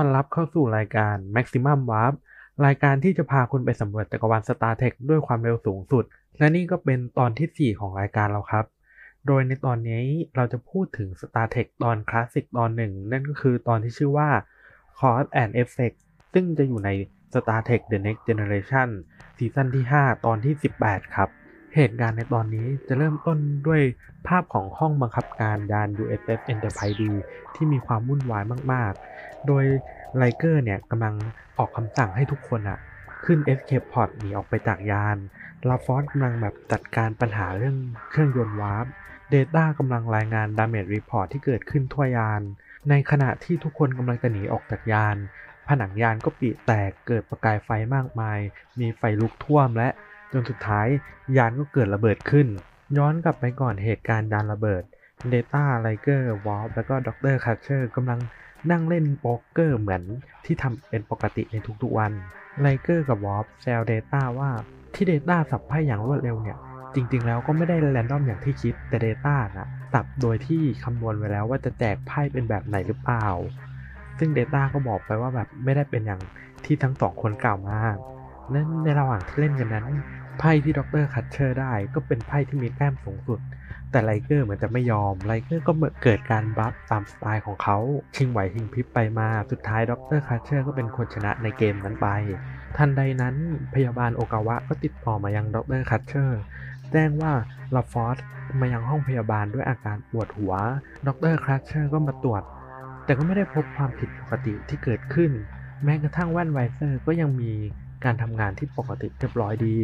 ต้อนรับเข้าสู่รายการ Maximum Warp รายการที่จะพาคุณไปสำรวจจักรวาล Star Trek ด้วยความเร็วสูงสุด และนี่ก็เป็นตอนทีสี่ 4 ของรายการเราครับ โดยในตอนนี้เราจะพูดถึง Star Trek ตอนคลาสสิกตอนหนึ่ง นั่นก็คือตอนที่ชื่อว่า Cause and Effect ซึ่งจะอยู่ใน Star Trek The Next Generation ซีซั่นที่ 5 ตอนที่ 18 ครับ เหตุการณ์ในตอนนี้จะเริ่มต้นด้วยภาพของห้องบังคับการยาน USS Enterprise D ที่มีความวุ่นวายมาก ๆ โดยไลเกอร์เนี่ยกำลังออกคำสั่งให้ทุกคนอะขึ้น Escape Pod หนีออกไปจากยานลาฟอร์จกำลังแบบจัดการปัญหาเรื่องเครื่องยนต์ warp เดต้ากำลังรายงาน Damage Report ที่เกิดขึ้นทั่วยาน ในขณะที่ทุกคนกำลังจะหนีออกจากยาน ผนังยานก็ปริแตกเกิดประกายไฟมากมาย มีไฟลุกท่วมและ จนสุดท้ายยานก็เกิดระเบิดขึ้น ย้อนกลับไปก่อนเหตุการณ์ยานระเบิดเดต้าไลเกอร์วอร์ฟแล้วก็ด็อกเตอร์ครัชเชอร์กำลังนั่งเล่นโป๊กเกอร์เหมือนที่ทำเป็นปกติในทุกๆวันไลเกอร์กับวอร์ฟแซวเดต้าว่าที่เดต้าสับไพ่อย่างรวดเร็วเนี่ย จริงๆแล้วก็ไม่ได้ random อย่างที่คิดแต่ Data นะสับโดยที่คำนวณไว้แล้วว่าจะแจกไพ่เป็นแบบไหนหรือเปล่า ซึ่ง Data ก็บอกไปว่าแบบไม่ได้เป็นอย่างที่ทั้งสองคนกล่าวมาและในระหว่างที่เล่นกันนั้น ไพ่ที่ดร.ครัชเชอร์ได้ก็เป็นไพ่ที่มีแต้มสูงสุด แต่ไลเกอร์เหมือนจะไม่ยอมไลเกอร์ก็เกิดการบัฟตามสไตล์ของเขาชิงไหวชิงพริบไปมาสุดท้ายดร.ครัชเชอร์ก็เป็นคนชนะในเกมนั้นไป ทันใดนั้นพยาบาลโอกาวะก็ติดต่อมายังดร.ครัชเชอร์แจ้งว่าลาฟอร์จมายังห้องพยาบาลด้วยอาการปวดหัว ดร.ครัชเชอร์ก็มาตรวจ แต่ก็ไม่ได้พบความผิดปกติที่เกิดขึ้น แม้กระทั่งแว่น visor ก็ยังมีการทำงานที่ปกติเรียบร้อยดี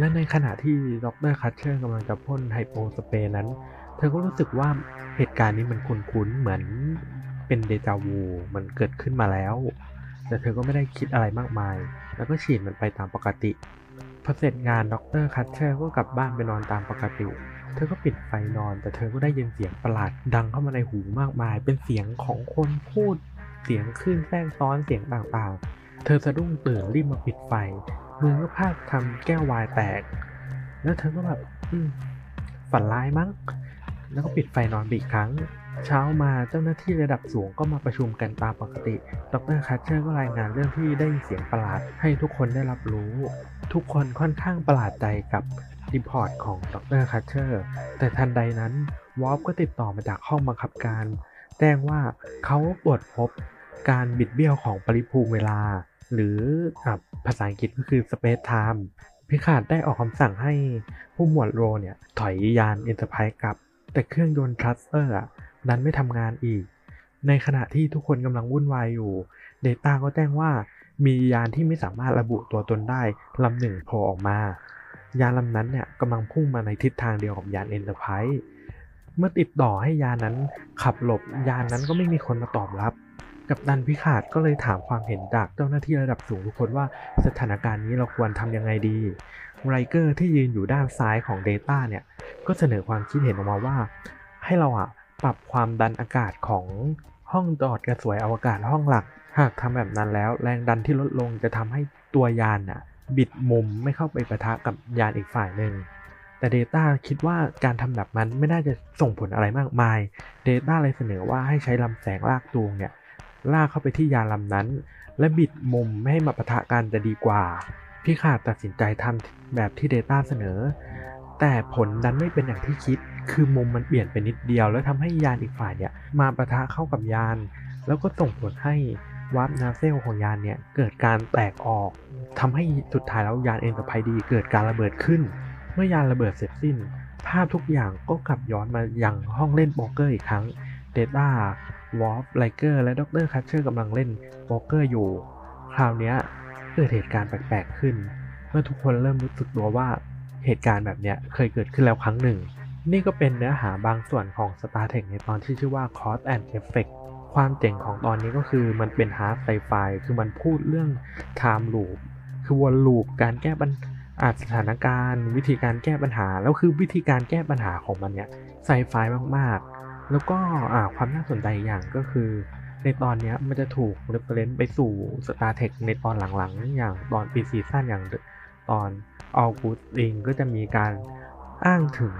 และในขณะที่ดร.ครัชเชอร์กำลังจะพ่น hypospray นั้น เธอก็รู้สึกว่าเหตุการณ์นี้มันคุ้นๆ เหมือนเป็นเดจาวูมันเกิดขึ้นมาแล้ว แต่เธอก็ไม่ได้คิดอะไรมากมาย แล้วก็ฉีดมันไปตามปกติพอเสร็จงานดร.ครัชเชอร์ก็กลับบ้านไปนอนตามปกติ เธอก็ปิดไฟนอน แต่เธอก็ได้ยินเสียงประหลาดดังเข้ามาในหูมากมาย เป็นเสียงของคนพูด เสียงคลื่นแทรกซ้อนเสียงต่างๆ เธอสะดุ้งตื่นรีบมาเปิดไฟ มือก็พลาดทำแก้วไวน์แตก แล้วเธอก็แบบฝันร้ายมั้ง แล้วก็ปิดไฟนอนอีกครั้ง เช้ามาเจ้าหน้าที่ระดับสูงก็มาประชุมกันตามปกติ ดร.ครัชเชอร์ก็รายงานเรื่องที่ได้เสียงประหลาดให้ทุกคนได้รับรู้ ทุกคนค่อนข้างประหลาดใจกับ report ของดร.ครัชเชอร์ แต่ทันใดนั้นวอร์ฟก็ติดต่อมาจากห้องบังคับการ แจ้งว่าเขาตรวจพบการบิดเบี้ยวของปริภูมิเวลา หรือภาษาอังกฤษก็คือ Space Time พิคาร์ดได้ออกคำสั่งให้ผู้หมวดโรเนี่ย ถอยยาน Enterprise กลับ แต่เครื่องยนต์ thruster นั้นไม่ทำงานอีก ในขณะที่ทุกคนกำลังวุ่นวายอยู่ Data ก็แจ้งว่ามียานที่ไม่สามารถระบุตัวตนได้ลำหนึ่งโผล่ออกมา ยานลำนั้นเนี่ยกำลังพุ่งมาในทิศทางเดียวกับยาน Enterprise เมื่อติดต่อให้ยานนั้นขับหลบยานนั้นก็ไม่มีคนมาตอบรับ กับดันพิขาดก็เลยถามความเห็นจากเจ้าหน้าที่ระดับสูงทุกคนว่าสถานการณ์นี้เราควรทำยังไงดีไรเกอร์ที่ยืนอยู่ด้านซ้ายของ Data เนี่ย ก็เสนอความคิดเห็นออกมาว่า ให้เราอะปรับความดันอากาศของห้องจอดกระสวยอวกาศห้องหลัก หากทำแบบนั้นแล้ว แรงดันที่ลดลงจะทำให้ตัวยานอะบิดมุมไม่เข้าไปปะทะกับยานอีกฝ่ายหนึ่งแต่ Data คิดว่าการทำแบบนั้นไม่น่าจะส่งผลอะไรมากมาย Data เลยเสนอว่าให้ใช้ลำแสงลากจูงเนี่ย ลากเข้าไปที่ยานลำนั้น และบิดมุมไม่ให้มาปะทะกันจะดีกว่า พี่ขาดตัดสินใจทำแบบที่ Data เสนอ แต่ผลดันไม่เป็นอย่างที่คิด คือมุมมันเปลี่ยนไปนิดเดียว แล้วทำให้ยานอีกฝ่ายเนี่ยมาปะทะเข้ากับยาน แล้วก็ส่งผลให้ warp nacelle ของยานเนี่ยเกิดการแตกออกทำให้สุดท้ายแล้วยาน Enterprise D เกิดการระเบิดขึ้น เมื่อยานระเบิดเสร็จสิ้น ภาพทุกอย่างก็กลับย้อนมายังห้องเล่นโป๊กเกอร์อีกครั้งเดต้า วอร์ฟไลเกอร์และดร.ครัชเชอร์กำลังเล่นโป๊กเกอร์อยู่ คราวนี้เกิดเหตุการณ์แปลกๆขึ้น เมื่อทุกคนเริ่มรู้สึกตัวว่าเหตุการณ์แบบนี้เคยเกิดขึ้นแล้วครั้งหนึ่ง นี่ก็เป็นเนื้อหาบางส่วนของ Star Trek ในตอนที่ชื่อว่า Cause and Effect ความเจ๋งของตอนนี้ก็คือมันเป็น hard sci-fi คือมันพูดเรื่อง time loop คือวน loop การแก้ปัญหาสถานการณ์ วิธีการแก้ปัญหา แล้วคือวิธีการแก้ปัญหาของมันเนี่ยไซไฟมากๆ แล้วก็ความน่าสนใจอย่างก็คือในตอนนี้มันจะถูก reference ไปสู่ Star Trek ในตอนหลังๆ อย่างตอนปีซีซั่นอย่างตอน All Good i n ก็จะมีการอ้างถึง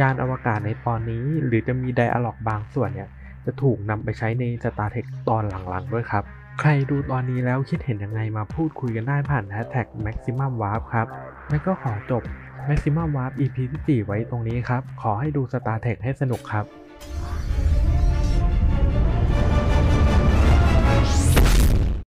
ยานอวกาศในตอนนี้ หรือจะมีไดอะล็อกบางส่วนเนี่ย จะถูกนำไปใช้ใน Star Trek ตอนหลังๆ ด้วยครับ ใครดูตอนนี้แล้วคิดเห็นยังไงมาพูดคุยกันได้ผ่าน Hashtag Maximum Warp ครับ แล้วก็ขอจบ Maximum Warp EP ที่4ไว้ตรงนี้ครับ ขอให้ดู Star Trek ให้สนุกครับ